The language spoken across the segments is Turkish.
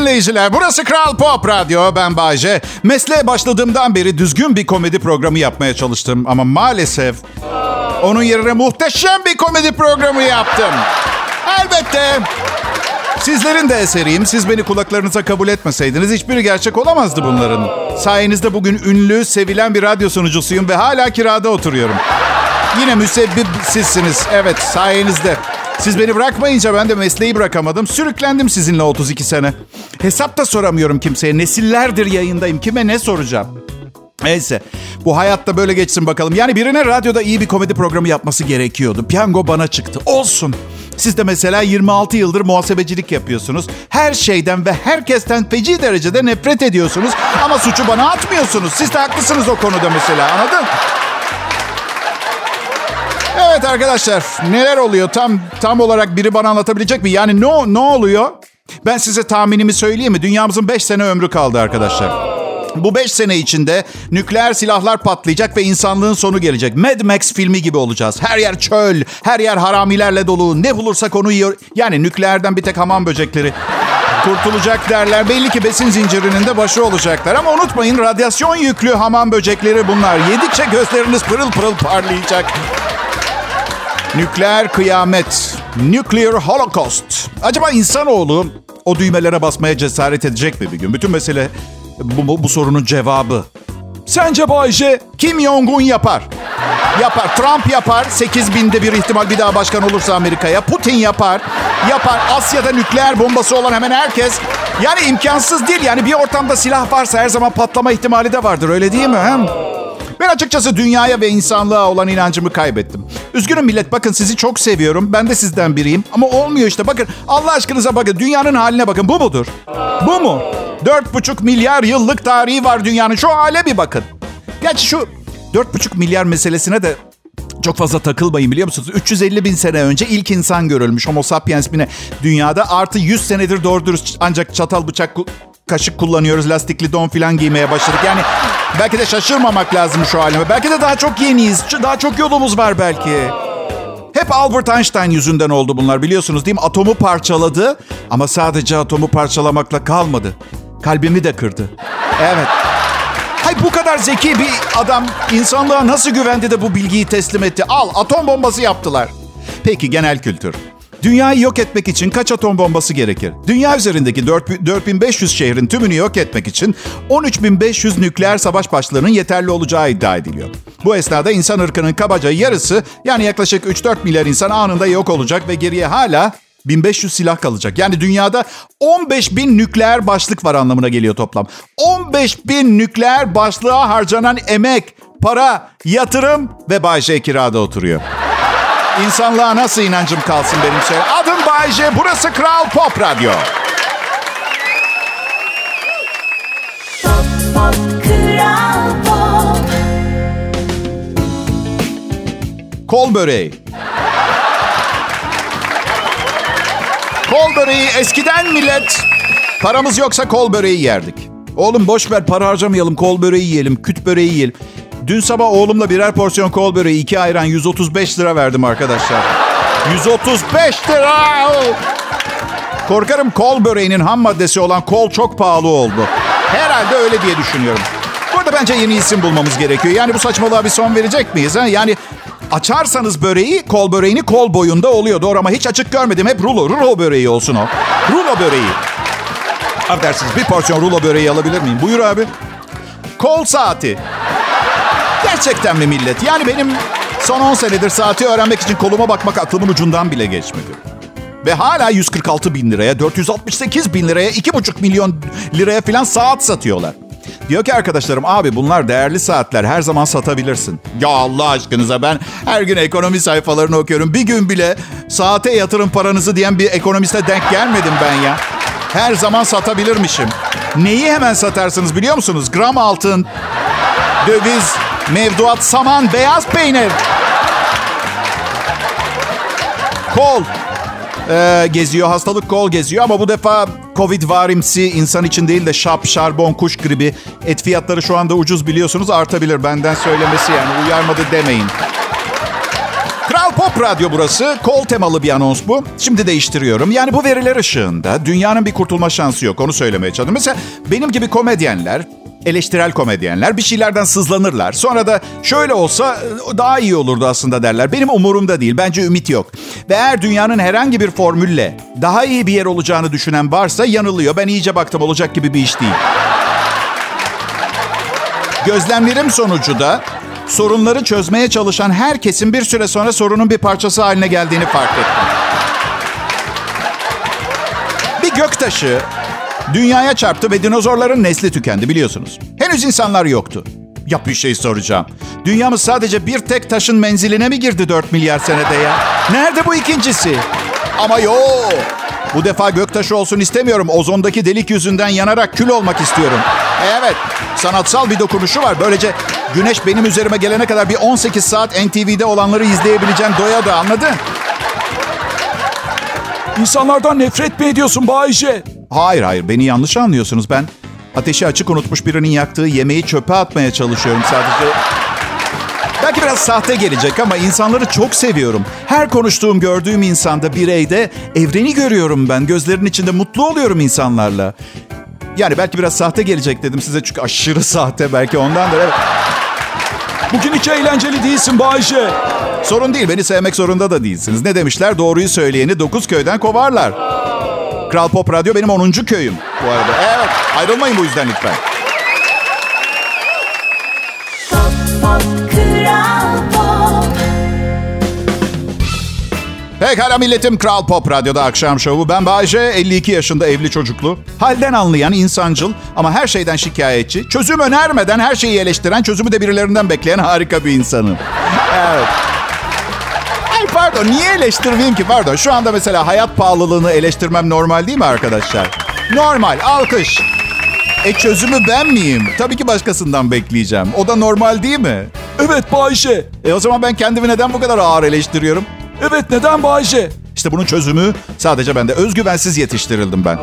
dinleyiciler. Burası Kral Pop Radyo. Ben Bayce. Mesleğe başladığımdan beri düzgün bir komedi programı yapmaya çalıştım. Ama maalesef onun yerine muhteşem bir komedi programı yaptım. Elbette Sizlerin de eseriyim. Siz beni kulaklarınıza kabul etmeseydiniz hiçbiri gerçek olamazdı bunların. Sayenizde bugün ünlü, sevilen bir radyo sunucusuyum ve hala kirada oturuyorum. Yine müsebbip sizsiniz. Evet, sayenizde. Siz beni bırakmayınca ben de mesleği bırakamadım. Sürüklendim sizinle 32 sene. Hesap da soramıyorum kimseye. Nesillerdir yayındayım. Kime ne soracağım? Neyse. Bu hayatta böyle geçsin bakalım. Yani birine radyoda iyi bir komedi programı yapması gerekiyordu. Piyango bana çıktı. Olsun. Siz de mesela 26 yıldır muhasebecilik yapıyorsunuz. Her şeyden ve herkesten feci derecede nefret ediyorsunuz. Ama suçu bana atmıyorsunuz. Siz de haklısınız o konuda mesela. Anladın? Evet arkadaşlar neler oluyor tam tam olarak biri bana anlatabilecek mi? Yani ne ne oluyor? Ben size tahminimi söyleyeyim mi? Dünyamızın 5 sene ömrü kaldı arkadaşlar. Bu 5 sene içinde nükleer silahlar patlayacak ve insanlığın sonu gelecek. Mad Max filmi gibi olacağız. Her yer çöl, her yer haramilerle dolu. Ne bulursak onu yiyor. Yani nükleerden bir tek hamam böcekleri kurtulacak derler. Belli ki besin zincirinin de başı olacaklar. Ama unutmayın radyasyon yüklü hamam böcekleri bunlar. Yedikçe gözleriniz pırıl pırıl parlayacak. Nükleer kıyamet. Nuclear Holocaust. Acaba insanoğlu o düğmelere basmaya cesaret edecek mi bir gün? Bütün mesele bu, bu, bu sorunun cevabı. Sence Bayce Kim Jong-un yapar? Yapar. Trump yapar. 8 binde bir ihtimal bir daha başkan olursa Amerika'ya. Putin yapar. Yapar. Asya'da nükleer bombası olan hemen herkes. Yani imkansız değil. Yani bir ortamda silah varsa her zaman patlama ihtimali de vardır. Öyle değil mi? Hem? Ben açıkçası dünyaya ve insanlığa olan inancımı kaybettim. Üzgünüm millet bakın sizi çok seviyorum. Ben de sizden biriyim. Ama olmuyor işte bakın Allah aşkınıza bakın. Dünyanın haline bakın. Bu mudur? Bu mu? Dört buçuk milyar yıllık tarihi var dünyanın. Şu hale bir bakın. Gerçi şu dört buçuk milyar meselesine de çok fazla takılmayın biliyor musunuz? 350 bin sene önce ilk insan görülmüş. Homo sapiens bine dünyada. Artı 100 senedir doğru dürüst ancak çatal bıçak kaşık kullanıyoruz. Lastikli don falan giymeye başladık. Yani belki de şaşırmamak lazım şu halime. Belki de daha çok yeniyiz. Daha çok yolumuz var belki. Hep Albert Einstein yüzünden oldu bunlar biliyorsunuz değil mi? Atomu parçaladı ama sadece atomu parçalamakla kalmadı. Kalbimi de kırdı. Evet. Hay bu kadar zeki bir adam insanlığa nasıl güvendi de bu bilgiyi teslim etti? Al atom bombası yaptılar. Peki genel kültür. Dünyayı yok etmek için kaç atom bombası gerekir? Dünya üzerindeki 4500 şehrin tümünü yok etmek için 13500 nükleer savaş başlarının yeterli olacağı iddia ediliyor. Bu esnada insan ırkının kabaca yarısı yani yaklaşık 3-4 milyar insan anında yok olacak ve geriye hala 1500 silah kalacak. Yani dünyada 15 bin nükleer başlık var anlamına geliyor toplam. 15 bin nükleer başlığa harcanan emek, para, yatırım ve Bay J kirada oturuyor. İnsanlığa nasıl inancım kalsın benim söyle. Adım Bay J, burası Kral Pop Radyo. Kol böreği. Kol böreği eskiden millet paramız yoksa kol böreği yerdik. Oğlum boş ver para harcamayalım kol böreği yiyelim, küt böreği yiyelim. Dün sabah oğlumla birer porsiyon kol böreği, iki ayran 135 lira verdim arkadaşlar. 135 lira! Korkarım kol böreğinin ham maddesi olan kol çok pahalı oldu. Herhalde öyle diye düşünüyorum. Burada bence yeni isim bulmamız gerekiyor. Yani bu saçmalığa bir son verecek miyiz? Ha? Yani açarsanız böreği, kol böreğini kol boyunda oluyor. Doğru ama hiç açık görmedim. Hep rulo, rulo böreği olsun o. Rulo böreği. Affedersiniz bir porsiyon rulo böreği alabilir miyim? Buyur abi. Kol saati. Gerçekten mi millet? Yani benim son 10 senedir saati öğrenmek için koluma bakmak aklımın ucundan bile geçmedi. Ve hala 146 bin liraya, 468 bin liraya, 2,5 milyon liraya falan saat satıyorlar. Diyor ki arkadaşlarım abi bunlar değerli saatler her zaman satabilirsin. Ya Allah aşkınıza ben her gün ekonomi sayfalarını okuyorum. Bir gün bile saate yatırın paranızı diyen bir ekonomiste denk gelmedim ben ya. Her zaman satabilirmişim. Neyi hemen satarsınız biliyor musunuz? Gram altın, döviz, mevduat, saman, beyaz peynir. Kol. Ee, geziyor, hastalık kol geziyor ama bu defa Covid varimsi insan için değil de şap, şarbon, kuş gribi. Et fiyatları şu anda ucuz biliyorsunuz artabilir benden söylemesi yani uyarmadı demeyin. Kral Pop Radyo burası. Kol temalı bir anons bu. Şimdi değiştiriyorum. Yani bu veriler ışığında dünyanın bir kurtulma şansı yok. Onu söylemeye çalışıyorum. Mesela benim gibi komedyenler, eleştirel komedyenler bir şeylerden sızlanırlar. Sonra da şöyle olsa e, daha iyi olurdu aslında derler. Benim umurumda değil. Bence ümit yok. Ve eğer dünyanın herhangi bir formülle daha iyi bir yer olacağını düşünen varsa yanılıyor. Ben iyice baktım olacak gibi bir iş değil. Gözlemlerim sonucu da sorunları çözmeye çalışan herkesin bir süre sonra sorunun bir parçası haline geldiğini fark ettim. Bir göktaşı dünyaya çarptı ve dinozorların nesli tükendi biliyorsunuz. Henüz insanlar yoktu. Yap bir şey soracağım. Dünyamız sadece bir tek taşın menziline mi girdi 4 milyar senede ya? Nerede bu ikincisi? Ama yo. Bu defa göktaşı olsun istemiyorum. Ozondaki delik yüzünden yanarak kül olmak istiyorum. Evet, sanatsal bir dokunuşu var. Böylece güneş benim üzerime gelene kadar bir 18 saat NTV'de olanları izleyebileceğim doya da anladın? İnsanlardan nefret mi ediyorsun Bayce? Hayır hayır beni yanlış anlıyorsunuz. Ben ateşi açık unutmuş birinin yaktığı yemeği çöpe atmaya çalışıyorum sadece. Belki biraz sahte gelecek ama insanları çok seviyorum. Her konuştuğum, gördüğüm insanda, bireyde evreni görüyorum ben. Gözlerinin içinde mutlu oluyorum insanlarla. Yani belki biraz sahte gelecek dedim size çünkü aşırı sahte belki ondandır. Evet. Bugün hiç eğlenceli değilsin Bayce. Sorun değil beni sevmek zorunda da değilsiniz. Ne demişler doğruyu söyleyeni dokuz köyden kovarlar. Kral Pop Radyo benim 10. köyüm bu arada. Evet ayrılmayın bu yüzden lütfen. Pekala milletim Kral Pop Radyo'da akşam şovu. Ben Bayece, 52 yaşında evli çocuklu. Halden anlayan, insancıl ama her şeyden şikayetçi. Çözüm önermeden her şeyi eleştiren, çözümü de birilerinden bekleyen harika bir insanım. Evet. Ay pardon niye eleştirmeyeyim ki pardon. Şu anda mesela hayat pahalılığını eleştirmem normal değil mi arkadaşlar? Normal alkış. E çözümü ben miyim? Tabii ki başkasından bekleyeceğim. O da normal değil mi? Evet Bayce. E o zaman ben kendimi neden bu kadar ağır eleştiriyorum? Evet neden Bayce? İşte bunun çözümü sadece bende. Özgüvensiz yetiştirildim ben.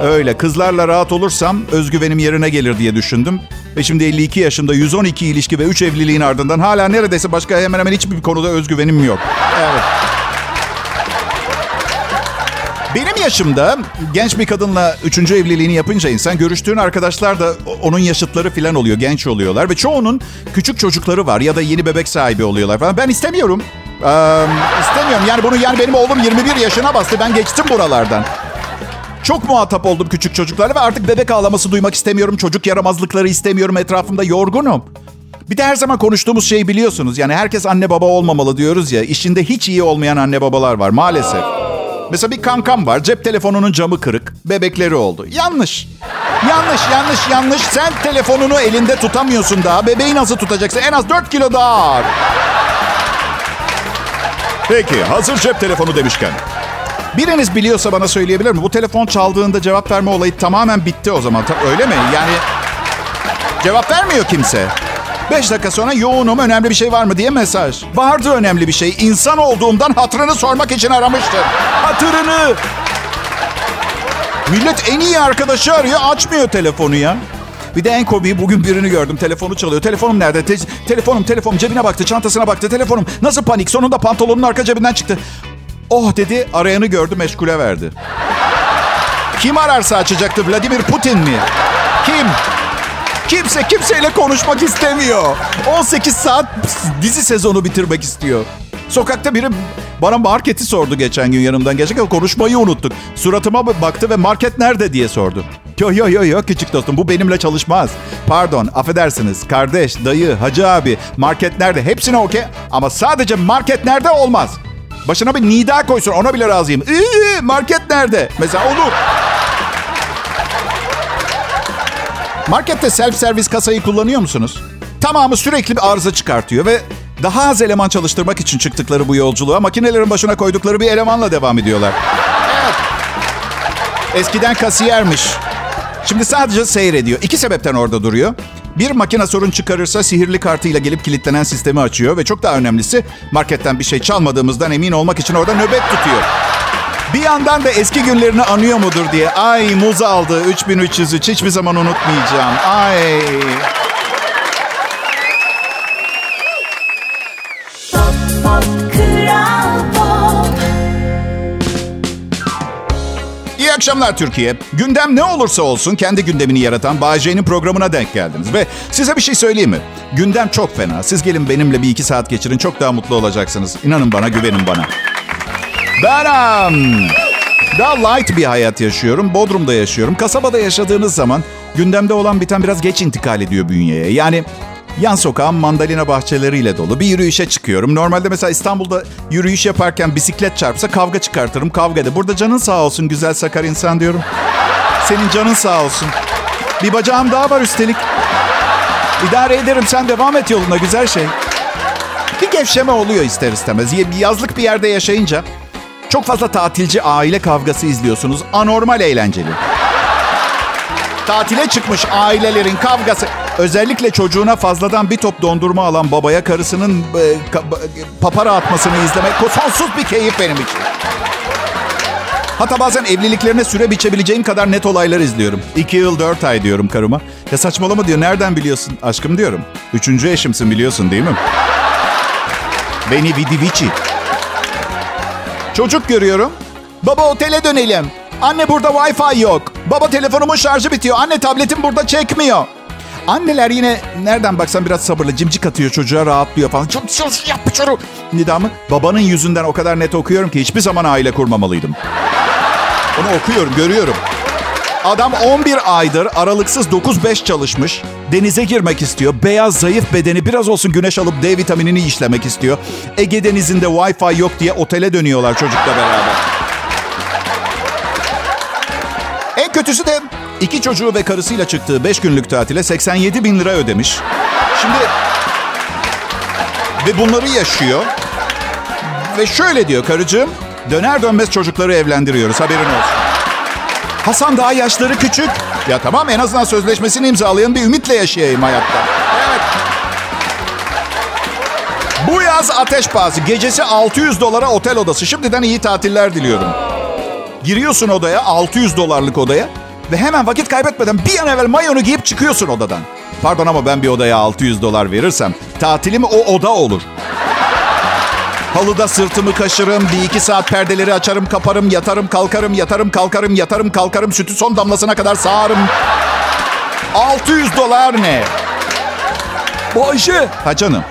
Öyle kızlarla rahat olursam özgüvenim yerine gelir diye düşündüm. Ve şimdi 52 yaşımda 112 ilişki ve 3 evliliğin ardından hala neredeyse başka hemen hemen hiçbir konuda özgüvenim yok. Evet. Benim yaşımda genç bir kadınla üçüncü evliliğini yapınca insan görüştüğün arkadaşlar da onun yaşıtları falan oluyor, genç oluyorlar. Ve çoğunun küçük çocukları var ya da yeni bebek sahibi oluyorlar falan. Ben istemiyorum. Ee, istemiyorum. Yani bunu yani benim oğlum 21 yaşına bastı. Ben geçtim buralardan. Çok muhatap oldum küçük çocuklarla ve artık bebek ağlaması duymak istemiyorum. Çocuk yaramazlıkları istemiyorum. Etrafımda yorgunum. Bir de her zaman konuştuğumuz şeyi biliyorsunuz. Yani herkes anne baba olmamalı diyoruz ya. İşinde hiç iyi olmayan anne babalar var maalesef. Mesela bir kankam var. Cep telefonunun camı kırık. Bebekleri oldu. Yanlış. Yanlış, yanlış, yanlış. Sen telefonunu elinde tutamıyorsun daha. Bebeği nasıl tutacaksın? En az 4 kilo daha ağır. Peki, hazır cep telefonu demişken. Biriniz biliyorsa bana söyleyebilir mi? Bu telefon çaldığında cevap verme olayı tamamen bitti o zaman. Öyle mi? Yani cevap vermiyor kimse. Beş dakika sonra yoğunum önemli bir şey var mı diye mesaj. Vardı önemli bir şey. İnsan olduğumdan hatırını sormak için aramıştım. Hatırını. Millet en iyi arkadaşı arıyor açmıyor telefonu ya. Bir de en komiği bugün birini gördüm. Telefonu çalıyor. Telefonum nerede? Te- telefonum, telefonum. Cebine baktı, çantasına baktı. Telefonum. Nasıl panik? Sonunda pantolonun arka cebinden çıktı. Oh dedi, arayanı gördü, meşgule verdi. Kim ararsa açacaktı? Vladimir Putin mi? Kim? Kimse kimseyle konuşmak istemiyor. 18 saat dizi sezonu bitirmek istiyor. Sokakta biri bana marketi sordu geçen gün yanımdan geçerken konuşmayı unuttuk. Suratıma baktı ve market nerede diye sordu. Yo yo yo yo küçük dostum bu benimle çalışmaz. Pardon affedersiniz kardeş, dayı, hacı abi market nerede hepsine okey ama sadece market nerede olmaz. Başına bir nida koysun ona bile razıyım. Ee, market nerede? Mesela olur. Markette self servis kasayı kullanıyor musunuz? Tamamı sürekli bir arıza çıkartıyor ve daha az eleman çalıştırmak için çıktıkları bu yolculuğa makinelerin başına koydukları bir elemanla devam ediyorlar. Evet. Eskiden kasiyermiş. Şimdi sadece seyrediyor. İki sebepten orada duruyor. Bir makine sorun çıkarırsa sihirli kartıyla gelip kilitlenen sistemi açıyor ve çok daha önemlisi marketten bir şey çalmadığımızdan emin olmak için orada nöbet tutuyor. Bir yandan da eski günlerini anıyor mudur diye. Ay muz aldı 3303 hiçbir zaman unutmayacağım. Ay. Akşamlar Türkiye. Gündem ne olursa olsun kendi gündemini yaratan Bağcay'ın programına denk geldiniz. Ve size bir şey söyleyeyim mi? Gündem çok fena. Siz gelin benimle bir iki saat geçirin. Çok daha mutlu olacaksınız. İnanın bana, güvenin bana. Ben um, daha light bir hayat yaşıyorum. Bodrum'da yaşıyorum. Kasabada yaşadığınız zaman gündemde olan biten biraz geç intikal ediyor bünyeye. Yani Yan sokağım mandalina bahçeleriyle dolu. Bir yürüyüşe çıkıyorum. Normalde mesela İstanbul'da yürüyüş yaparken bisiklet çarpsa kavga çıkartırım. Kavga ede. Burada canın sağ olsun güzel sakar insan diyorum. Senin canın sağ olsun. Bir bacağım daha var üstelik. İdare ederim sen devam et yoluna güzel şey. Bir gevşeme oluyor ister istemez. Yazlık bir yerde yaşayınca çok fazla tatilci aile kavgası izliyorsunuz. Anormal eğlenceli. Tatile çıkmış ailelerin kavgası. Özellikle çocuğuna fazladan bir top dondurma alan babaya karısının e, ka, papara atmasını izlemek sonsuz bir keyif benim için. Hatta bazen evliliklerine süre biçebileceğim kadar net olaylar izliyorum. İki yıl dört ay diyorum karıma. Ya saçmalama diyor nereden biliyorsun? Aşkım diyorum. Üçüncü eşimsin biliyorsun değil mi? Beni vidi vici. Çocuk görüyorum. Baba otele dönelim. Anne burada wifi yok. Baba telefonumun şarjı bitiyor. Anne tabletim burada çekmiyor. Anneler yine nereden baksan biraz sabırlı. Cimcik atıyor çocuğa rahatlıyor falan. Çok sus yap çocuğu. Nidamı babanın yüzünden o kadar net okuyorum ki hiçbir zaman aile kurmamalıydım. Onu okuyorum, görüyorum. Adam 11 aydır aralıksız 9-5 çalışmış. Denize girmek istiyor. Beyaz zayıf bedeni biraz olsun güneş alıp D vitaminini işlemek istiyor. Ege Denizi'nde Wi-Fi yok diye otele dönüyorlar çocukla beraber. En kötüsü de iki çocuğu ve karısıyla çıktığı 5 günlük tatile 87 bin lira ödemiş. Şimdi ve bunları yaşıyor. Ve şöyle diyor karıcığım. Döner dönmez çocukları evlendiriyoruz haberin olsun. Hasan daha yaşları küçük. Ya tamam en azından sözleşmesini imzalayan bir ümitle yaşayayım hayatta. Evet. Bu yaz ateş pahası. Gecesi 600 dolara otel odası. Şimdiden iyi tatiller diliyorum. Giriyorsun odaya 600 dolarlık odaya ve hemen vakit kaybetmeden bir an evvel mayonu giyip çıkıyorsun odadan. Pardon ama ben bir odaya 600 dolar verirsem tatilim o oda olur. Halıda sırtımı kaşırım, bir iki saat perdeleri açarım, kaparım, yatarım, kalkarım, yatarım, kalkarım, yatarım, kalkarım, sütü son damlasına kadar sağarım. 600 dolar ne? Bayşe, Ha canım,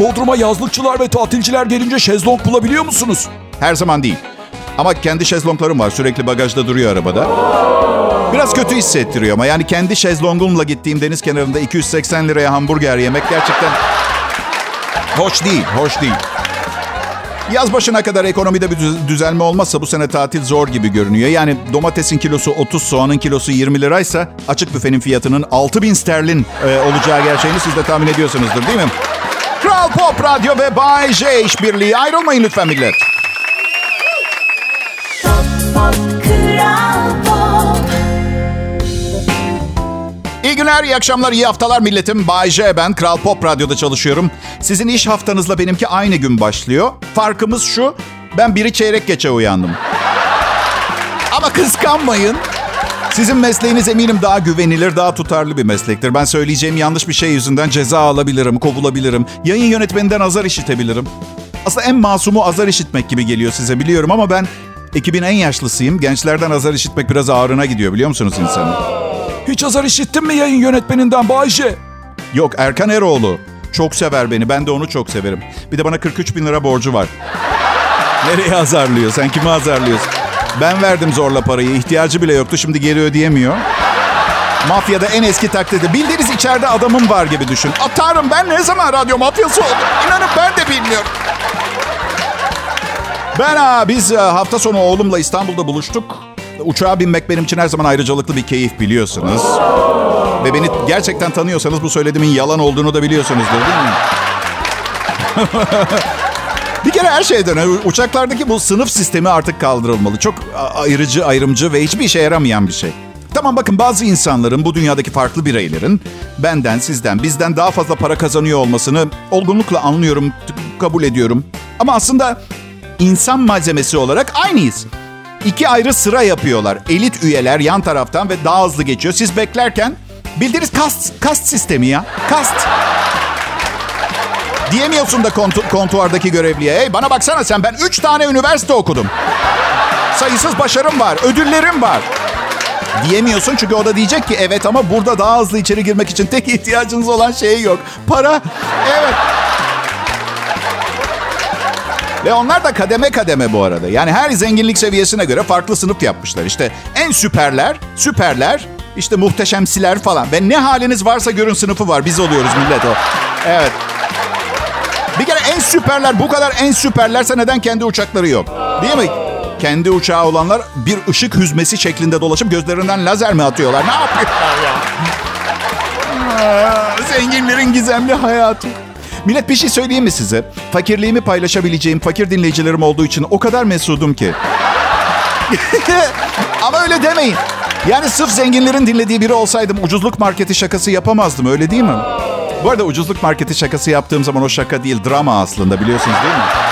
Bodrum'a yazlıkçılar ve tatilciler gelince şezlong bulabiliyor musunuz? her zaman değil. Ama kendi şezlonglarım var, sürekli bagajda duruyor arabada. Biraz kötü hissettiriyor ama yani kendi şezlongumla gittiğim deniz kenarında 280 liraya hamburger yemek gerçekten hoş değil, hoş değil. Yaz başına kadar ekonomide bir düz- düzelme olmazsa bu sene tatil zor gibi görünüyor. Yani domatesin kilosu 30, soğanın kilosu 20 liraysa açık büfenin fiyatının 6000 sterlin e, olacağı gerçeğini siz de tahmin ediyorsunuzdur değil mi? Kral Pop Radyo ve Bay J işbirliği. Ayrılmayın lütfen millet. İyi günler, iyi akşamlar, iyi haftalar milletim. Bay J ben, Kral Pop Radyo'da çalışıyorum. Sizin iş haftanızla benimki aynı gün başlıyor. Farkımız şu, ben biri çeyrek geçe uyandım. Ama kıskanmayın. Sizin mesleğiniz eminim daha güvenilir, daha tutarlı bir meslektir. Ben söyleyeceğim yanlış bir şey yüzünden ceza alabilirim, kovulabilirim. Yayın yönetmeninden azar işitebilirim. Aslında en masumu azar işitmek gibi geliyor size biliyorum ama ben ekibin en yaşlısıyım. Gençlerden azar işitmek biraz ağrına gidiyor biliyor musunuz insanın? Hiç azar işittin mi yayın yönetmeninden Bayşe? Yok Erkan Eroğlu. Çok sever beni. Ben de onu çok severim. Bir de bana 43 bin lira borcu var. Nereye azarlıyor? Sen kimi azarlıyorsun? Ben verdim zorla parayı. İhtiyacı bile yoktu. Şimdi geri ödeyemiyor. Mafyada en eski taklidi. Bildiğiniz içeride adamım var gibi düşün. Atarım ben ne zaman radyo mafyası oldum? İnanın ben de bilmiyorum. Ben ha, biz e, hafta sonu oğlumla İstanbul'da buluştuk. Uçağa binmek benim için her zaman ayrıcalıklı bir keyif biliyorsunuz. Ve beni gerçekten tanıyorsanız bu söylediğimin yalan olduğunu da biliyorsunuzdur değil mi? bir kere her şeyden uçaklardaki bu sınıf sistemi artık kaldırılmalı. Çok ayrıcı, ayrımcı ve hiçbir işe yaramayan bir şey. Tamam bakın bazı insanların, bu dünyadaki farklı bireylerin benden, sizden, bizden daha fazla para kazanıyor olmasını olgunlukla anlıyorum, kabul ediyorum. Ama aslında insan malzemesi olarak aynıyız. İki ayrı sıra yapıyorlar. Elit üyeler yan taraftan ve daha hızlı geçiyor. Siz beklerken bildiğiniz kast, kast sistemi ya. Kast. Diyemiyorsun da kontu- kontuvardaki görevliye. Hey bana baksana sen ben 3 tane üniversite okudum. Sayısız başarım var, ödüllerim var. Diyemiyorsun çünkü o da diyecek ki evet ama burada daha hızlı içeri girmek için tek ihtiyacınız olan şey yok. Para. Evet. Ve onlar da kademe kademe bu arada. Yani her zenginlik seviyesine göre farklı sınıf yapmışlar. İşte en süperler, süperler, işte muhteşemsiler falan. Ve ne haliniz varsa görün sınıfı var. Biz oluyoruz millet o. Evet. Bir kere en süperler bu kadar en süperlerse neden kendi uçakları yok? Değil mi? Kendi uçağı olanlar bir ışık hüzmesi şeklinde dolaşıp gözlerinden lazer mi atıyorlar? Ne yapıyorlar ya? Zenginlerin gizemli hayatı. Millet bir şey söyleyeyim mi size? Fakirliğimi paylaşabileceğim fakir dinleyicilerim olduğu için o kadar mesudum ki. Ama öyle demeyin. Yani sırf zenginlerin dinlediği biri olsaydım ucuzluk marketi şakası yapamazdım öyle değil mi? Bu arada ucuzluk marketi şakası yaptığım zaman o şaka değil drama aslında biliyorsunuz değil mi?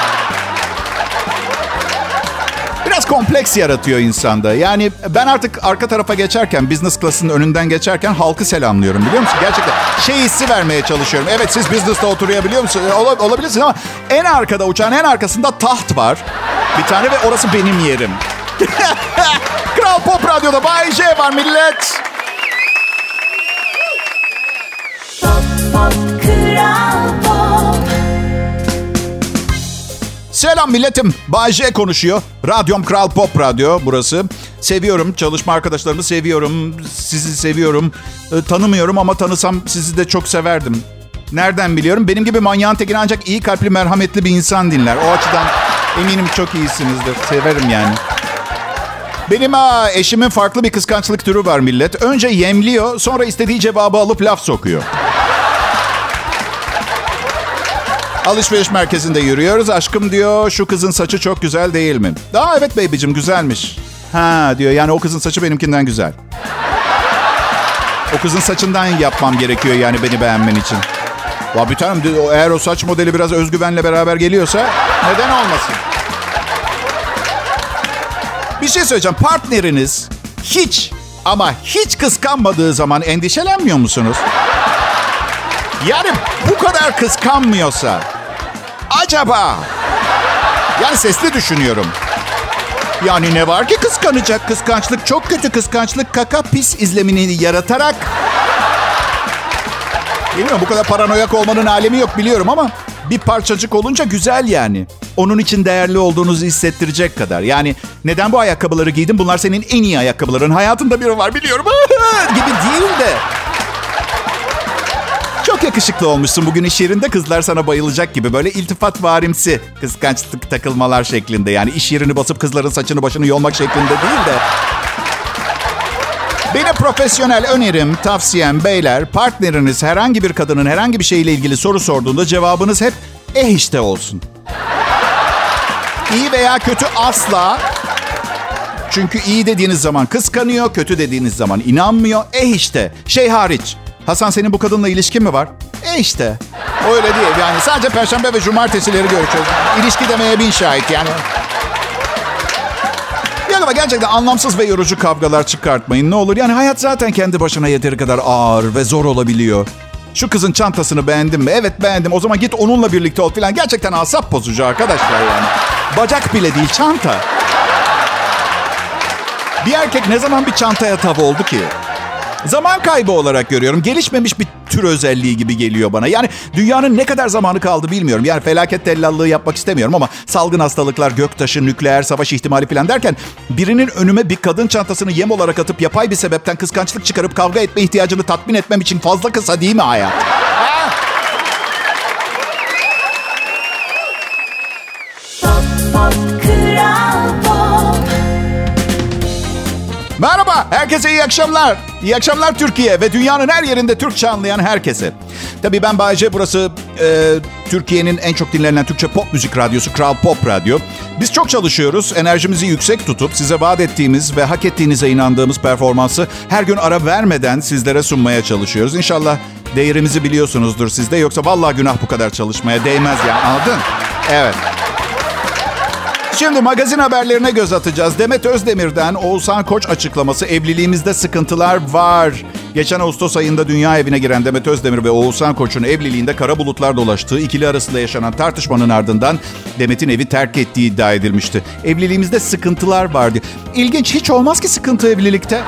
Biraz kompleks yaratıyor insanda. Yani ben artık arka tarafa geçerken, business class'ın önünden geçerken halkı selamlıyorum biliyor musun? Gerçekten şey hissi vermeye çalışıyorum. Evet siz business'ta oturuyor musunuz? Ola, olabilirsiniz ama en arkada uçağın en arkasında taht var. Bir tane ve orası benim yerim. Kral Pop Radyo'da Bay J var millet. Selam milletim. Bay konuşuyor. Radyom Kral Pop Radyo burası. Seviyorum. Çalışma arkadaşlarımı seviyorum. Sizi seviyorum. E, tanımıyorum ama tanısam sizi de çok severdim. Nereden biliyorum? Benim gibi manyağın tekini ancak iyi kalpli, merhametli bir insan dinler. O açıdan eminim çok iyisinizdir. Severim yani. Benim ha, eşimin farklı bir kıskançlık türü var millet. Önce yemliyor, sonra istediği cevabı alıp laf sokuyor. Alışveriş merkezinde yürüyoruz. Aşkım diyor şu kızın saçı çok güzel değil mi? Aa evet babycim güzelmiş. Ha diyor yani o kızın saçı benimkinden güzel. O kızın saçından yapmam gerekiyor yani beni beğenmen için. Ya bir tanem eğer o saç modeli biraz özgüvenle beraber geliyorsa neden olmasın? Bir şey söyleyeceğim. Partneriniz hiç ama hiç kıskanmadığı zaman endişelenmiyor musunuz? Yani bu kadar kıskanmıyorsa acaba yani sesli düşünüyorum. Yani ne var ki kıskanacak? Kıskançlık çok kötü. Kıskançlık kaka pis izlemini yaratarak Bilmiyorum bu kadar paranoyak olmanın alemi yok biliyorum ama bir parçacık olunca güzel yani. Onun için değerli olduğunuzu hissettirecek kadar. Yani neden bu ayakkabıları giydin? Bunlar senin en iyi ayakkabıların. Hayatında biri var biliyorum. gibi değil de. Çok yakışıklı olmuşsun bugün iş yerinde. Kızlar sana bayılacak gibi. Böyle iltifat varimsi kıskançlık takılmalar şeklinde. Yani iş yerini basıp kızların saçını başını yolmak şeklinde değil de. Benim profesyonel önerim, tavsiyem beyler, partneriniz herhangi bir kadının herhangi bir şeyle ilgili soru sorduğunda cevabınız hep eh işte olsun. İyi veya kötü asla. Çünkü iyi dediğiniz zaman kıskanıyor, kötü dediğiniz zaman inanmıyor. Eh işte, şey hariç. Hasan senin bu kadınla ilişkin mi var? E işte. Öyle değil yani sadece perşembe ve cumartesileri görüşüyoruz. İlişki demeye bin şahit yani. Ya ama gerçekten anlamsız ve yorucu kavgalar çıkartmayın ne olur. Yani hayat zaten kendi başına yeteri kadar ağır ve zor olabiliyor. Şu kızın çantasını beğendin mi? Evet beğendim. O zaman git onunla birlikte ol falan. Gerçekten asap bozucu arkadaşlar yani. Bacak bile değil çanta. Bir erkek ne zaman bir çantaya tav oldu ki? Zaman kaybı olarak görüyorum. Gelişmemiş bir tür özelliği gibi geliyor bana. Yani dünyanın ne kadar zamanı kaldı bilmiyorum. Yani felaket tellallığı yapmak istemiyorum ama salgın hastalıklar, göktaşı, nükleer savaş ihtimali falan derken birinin önüme bir kadın çantasını yem olarak atıp yapay bir sebepten kıskançlık çıkarıp kavga etme ihtiyacını tatmin etmem için fazla kısa değil mi hayat? Merhaba, herkese iyi akşamlar. İyi akşamlar Türkiye ve dünyanın her yerinde Türkçe anlayan herkese. Tabii ben Bayece, burası e, Türkiye'nin en çok dinlenen Türkçe pop müzik radyosu Kral Pop Radyo. Biz çok çalışıyoruz, enerjimizi yüksek tutup size vaat ettiğimiz ve hak ettiğinize inandığımız performansı her gün ara vermeden sizlere sunmaya çalışıyoruz. İnşallah değerimizi biliyorsunuzdur sizde yoksa vallahi günah bu kadar çalışmaya değmez ya anladın? Evet. Şimdi magazin haberlerine göz atacağız. Demet Özdemir'den Oğuzhan Koç açıklaması evliliğimizde sıkıntılar var. Geçen Ağustos ayında dünya evine giren Demet Özdemir ve Oğuzhan Koç'un evliliğinde kara bulutlar dolaştığı ikili arasında yaşanan tartışmanın ardından Demet'in evi terk ettiği iddia edilmişti. Evliliğimizde sıkıntılar vardı. İlginç hiç olmaz ki sıkıntı evlilikte.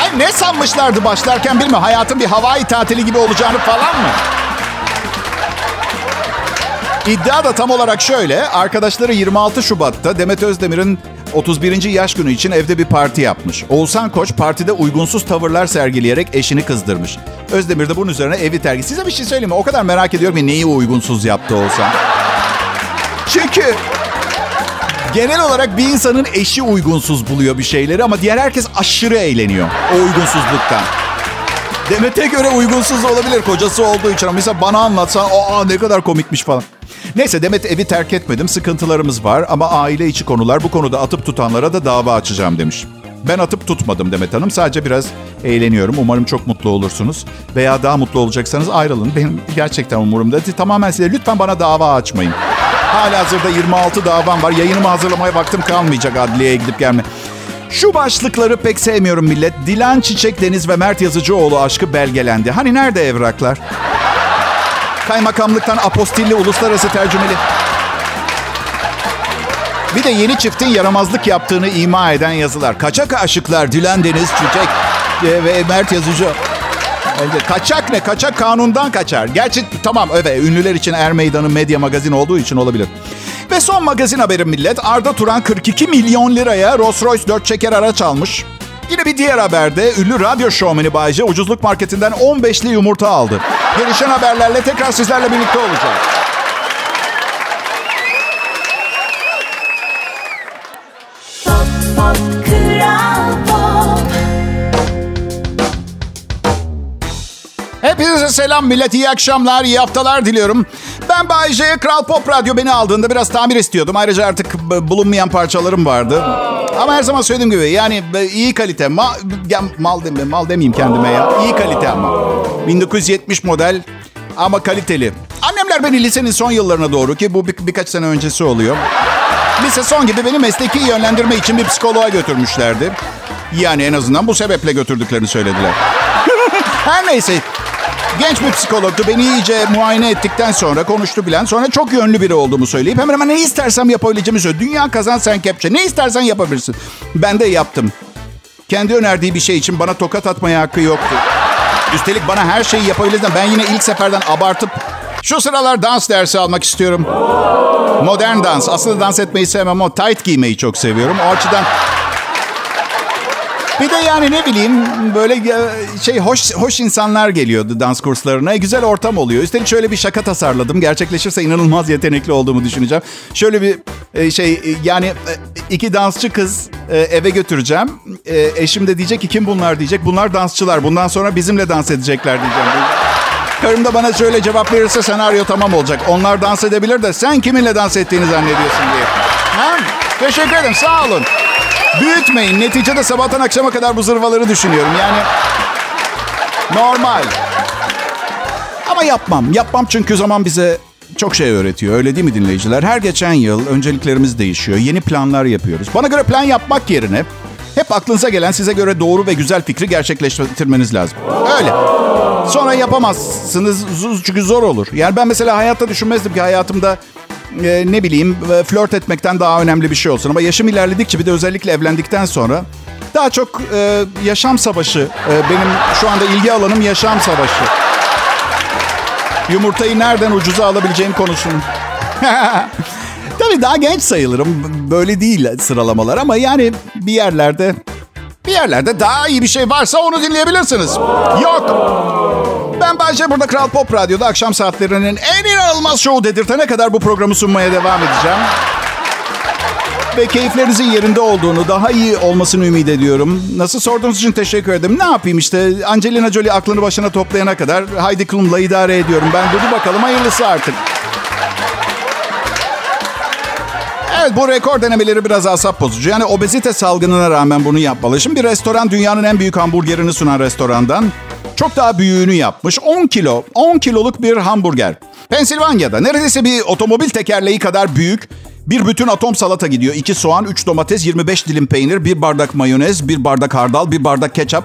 Ay ne sanmışlardı başlarken bilmiyorum. Hayatın bir havai tatili gibi olacağını falan mı? İddia da tam olarak şöyle. Arkadaşları 26 Şubat'ta Demet Özdemir'in 31. yaş günü için evde bir parti yapmış. Oğuzhan Koç partide uygunsuz tavırlar sergileyerek eşini kızdırmış. Özdemir de bunun üzerine evi terk. Size bir şey söyleyeyim mi? O kadar merak ediyorum ki neyi uygunsuz yaptı Oğuzhan. Çünkü genel olarak bir insanın eşi uygunsuz buluyor bir şeyleri ama diğer herkes aşırı eğleniyor o uygunsuzluktan. Demet'e göre uygunsuz olabilir kocası olduğu için ama mesela bana anlatsan aa ne kadar komikmiş falan. Neyse Demet evi terk etmedim. Sıkıntılarımız var ama aile içi konular bu konuda atıp tutanlara da dava açacağım demiş. Ben atıp tutmadım Demet Hanım. Sadece biraz eğleniyorum. Umarım çok mutlu olursunuz. Veya daha mutlu olacaksanız ayrılın. Benim gerçekten umurumda. Tamamen size lütfen bana dava açmayın. Hala hazırda 26 davam var. Yayınımı hazırlamaya vaktim kalmayacak adliyeye gidip gelme. Şu başlıkları pek sevmiyorum millet. Dilan Çiçek Deniz ve Mert Yazıcıoğlu aşkı belgelendi. Hani nerede evraklar? Kaymakamlıktan apostilli uluslararası tercümeli. Bir de yeni çiftin yaramazlık yaptığını ima eden yazılar. Kaçak aşıklar Dilan Deniz Çiçek e, ve Mert Yazıcı. Kaçak ne? Kaçak kanundan kaçar. Gerçi tamam evet ünlüler için Er Meydanı medya magazin olduğu için olabilir. Ve son magazin haberim millet. Arda Turan 42 milyon liraya Rolls Royce 4 çeker araç almış. Yine bir diğer haberde ünlü radyo şovmeni Bayce ucuzluk marketinden 15'li yumurta aldı. Gelişen haberlerle tekrar sizlerle birlikte olacağım. Hepinize selam millet. iyi akşamlar, iyi haftalar diliyorum. Ben Bay. Kral Pop Radyo beni aldığında biraz tamir istiyordum. Ayrıca artık bulunmayan parçalarım vardı. Ama her zaman söylediğim gibi yani iyi kalite. Ma, ya, mal, deme, mal demeyeyim kendime ya. İyi kalite ama. 1970 model ama kaliteli. Annemler beni lisenin son yıllarına doğru ki bu bir, birkaç sene öncesi oluyor. Lise son gibi beni mesleki yönlendirme için bir psikoloğa götürmüşlerdi. Yani en azından bu sebeple götürdüklerini söylediler. Her neyse Genç bir psikologtu. Beni iyice muayene ettikten sonra konuştu bilen. Sonra çok yönlü biri olduğumu söyleyip hemen hemen ne istersem yapabileceğimi söyledi. Dünya kazan sen kepçe. Ne istersen yapabilirsin. Ben de yaptım. Kendi önerdiği bir şey için bana tokat atmaya hakkı yoktu. Üstelik bana her şeyi yapabilirsin. Ben yine ilk seferden abartıp şu sıralar dans dersi almak istiyorum. Modern dans. Aslında dans etmeyi sevmem ama tight giymeyi çok seviyorum. O açıdan bir de yani ne bileyim böyle şey hoş hoş insanlar geliyordu dans kurslarına. Güzel ortam oluyor. Üstelik şöyle bir şaka tasarladım. Gerçekleşirse inanılmaz yetenekli olduğumu düşüneceğim. Şöyle bir e, şey e, yani e, iki dansçı kız eve götüreceğim. Eşim de diyecek ki kim bunlar diyecek. Bunlar dansçılar. Bundan sonra bizimle dans edecekler diyeceğim. Karım da bana şöyle cevap verirse senaryo tamam olacak. Onlar dans edebilir de sen kiminle dans ettiğini zannediyorsun diye. Ha? Teşekkür ederim sağ olun. Büyütmeyin. Neticede sabahtan akşama kadar bu zırvaları düşünüyorum. Yani normal. Ama yapmam. Yapmam çünkü zaman bize çok şey öğretiyor. Öyle değil mi dinleyiciler? Her geçen yıl önceliklerimiz değişiyor. Yeni planlar yapıyoruz. Bana göre plan yapmak yerine hep aklınıza gelen size göre doğru ve güzel fikri gerçekleştirmeniz lazım. Öyle. Sonra yapamazsınız çünkü zor olur. Yani ben mesela hayatta düşünmezdim ki hayatımda e, ne bileyim e, flört etmekten daha önemli bir şey olsun. Ama yaşım ilerledikçe bir de özellikle evlendikten sonra daha çok e, yaşam savaşı. E, benim şu anda ilgi alanım yaşam savaşı. Yumurtayı nereden ucuza alabileceğim konusunu. Tabii daha genç sayılırım. Böyle değil sıralamalar ama yani bir yerlerde bir yerlerde daha iyi bir şey varsa onu dinleyebilirsiniz. Yok. Ben Bayce burada Kral Pop Radyo'da akşam saatlerinin en inanılmaz şovu dedirtene kadar bu programı sunmaya devam edeceğim. Ve keyiflerinizin yerinde olduğunu, daha iyi olmasını ümit ediyorum. Nasıl sorduğunuz için teşekkür ederim. Ne yapayım işte Angelina Jolie aklını başına toplayana kadar Heidi Klum'la idare ediyorum. Ben dur bakalım hayırlısı artık. Evet bu rekor denemeleri biraz asap bozucu. Yani obezite salgınına rağmen bunu yapmalı. Şimdi bir restoran dünyanın en büyük hamburgerini sunan restorandan çok daha büyüğünü yapmış. 10 kilo, 10 kiloluk bir hamburger. Pensilvanya'da neredeyse bir otomobil tekerleği kadar büyük bir bütün atom salata gidiyor. 2 soğan, 3 domates, 25 dilim peynir, bir bardak mayonez, bir bardak hardal, bir bardak ketçap.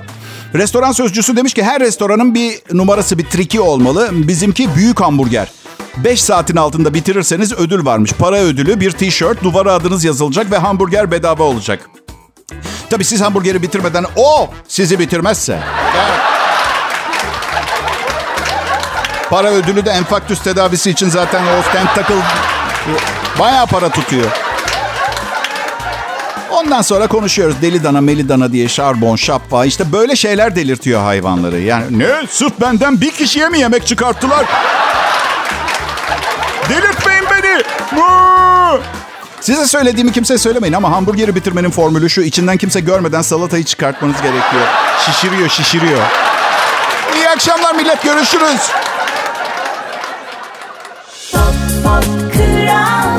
Restoran sözcüsü demiş ki her restoranın bir numarası, bir triki olmalı. Bizimki büyük hamburger. 5 saatin altında bitirirseniz ödül varmış. Para ödülü, bir tişört, duvara adınız yazılacak ve hamburger bedava olacak. Tabii siz hamburgeri bitirmeden o sizi bitirmezse. Evet. Para ödülü de enfaktüs tedavisi için zaten o stent takıl bayağı para tutuyor. Ondan sonra konuşuyoruz. Deli dana, meli dana diye şarbon, şapfa. işte böyle şeyler delirtiyor hayvanları. Yani Ne? Sırf benden bir kişiye mi yemek çıkarttılar? Delirtmeyin beni. Mıı! size söylediğimi kimseye söylemeyin ama hamburgeri bitirmenin formülü şu. içinden kimse görmeden salatayı çıkartmanız gerekiyor. Şişiriyor, şişiriyor. İyi akşamlar millet. Görüşürüz. Pop, pop, kral.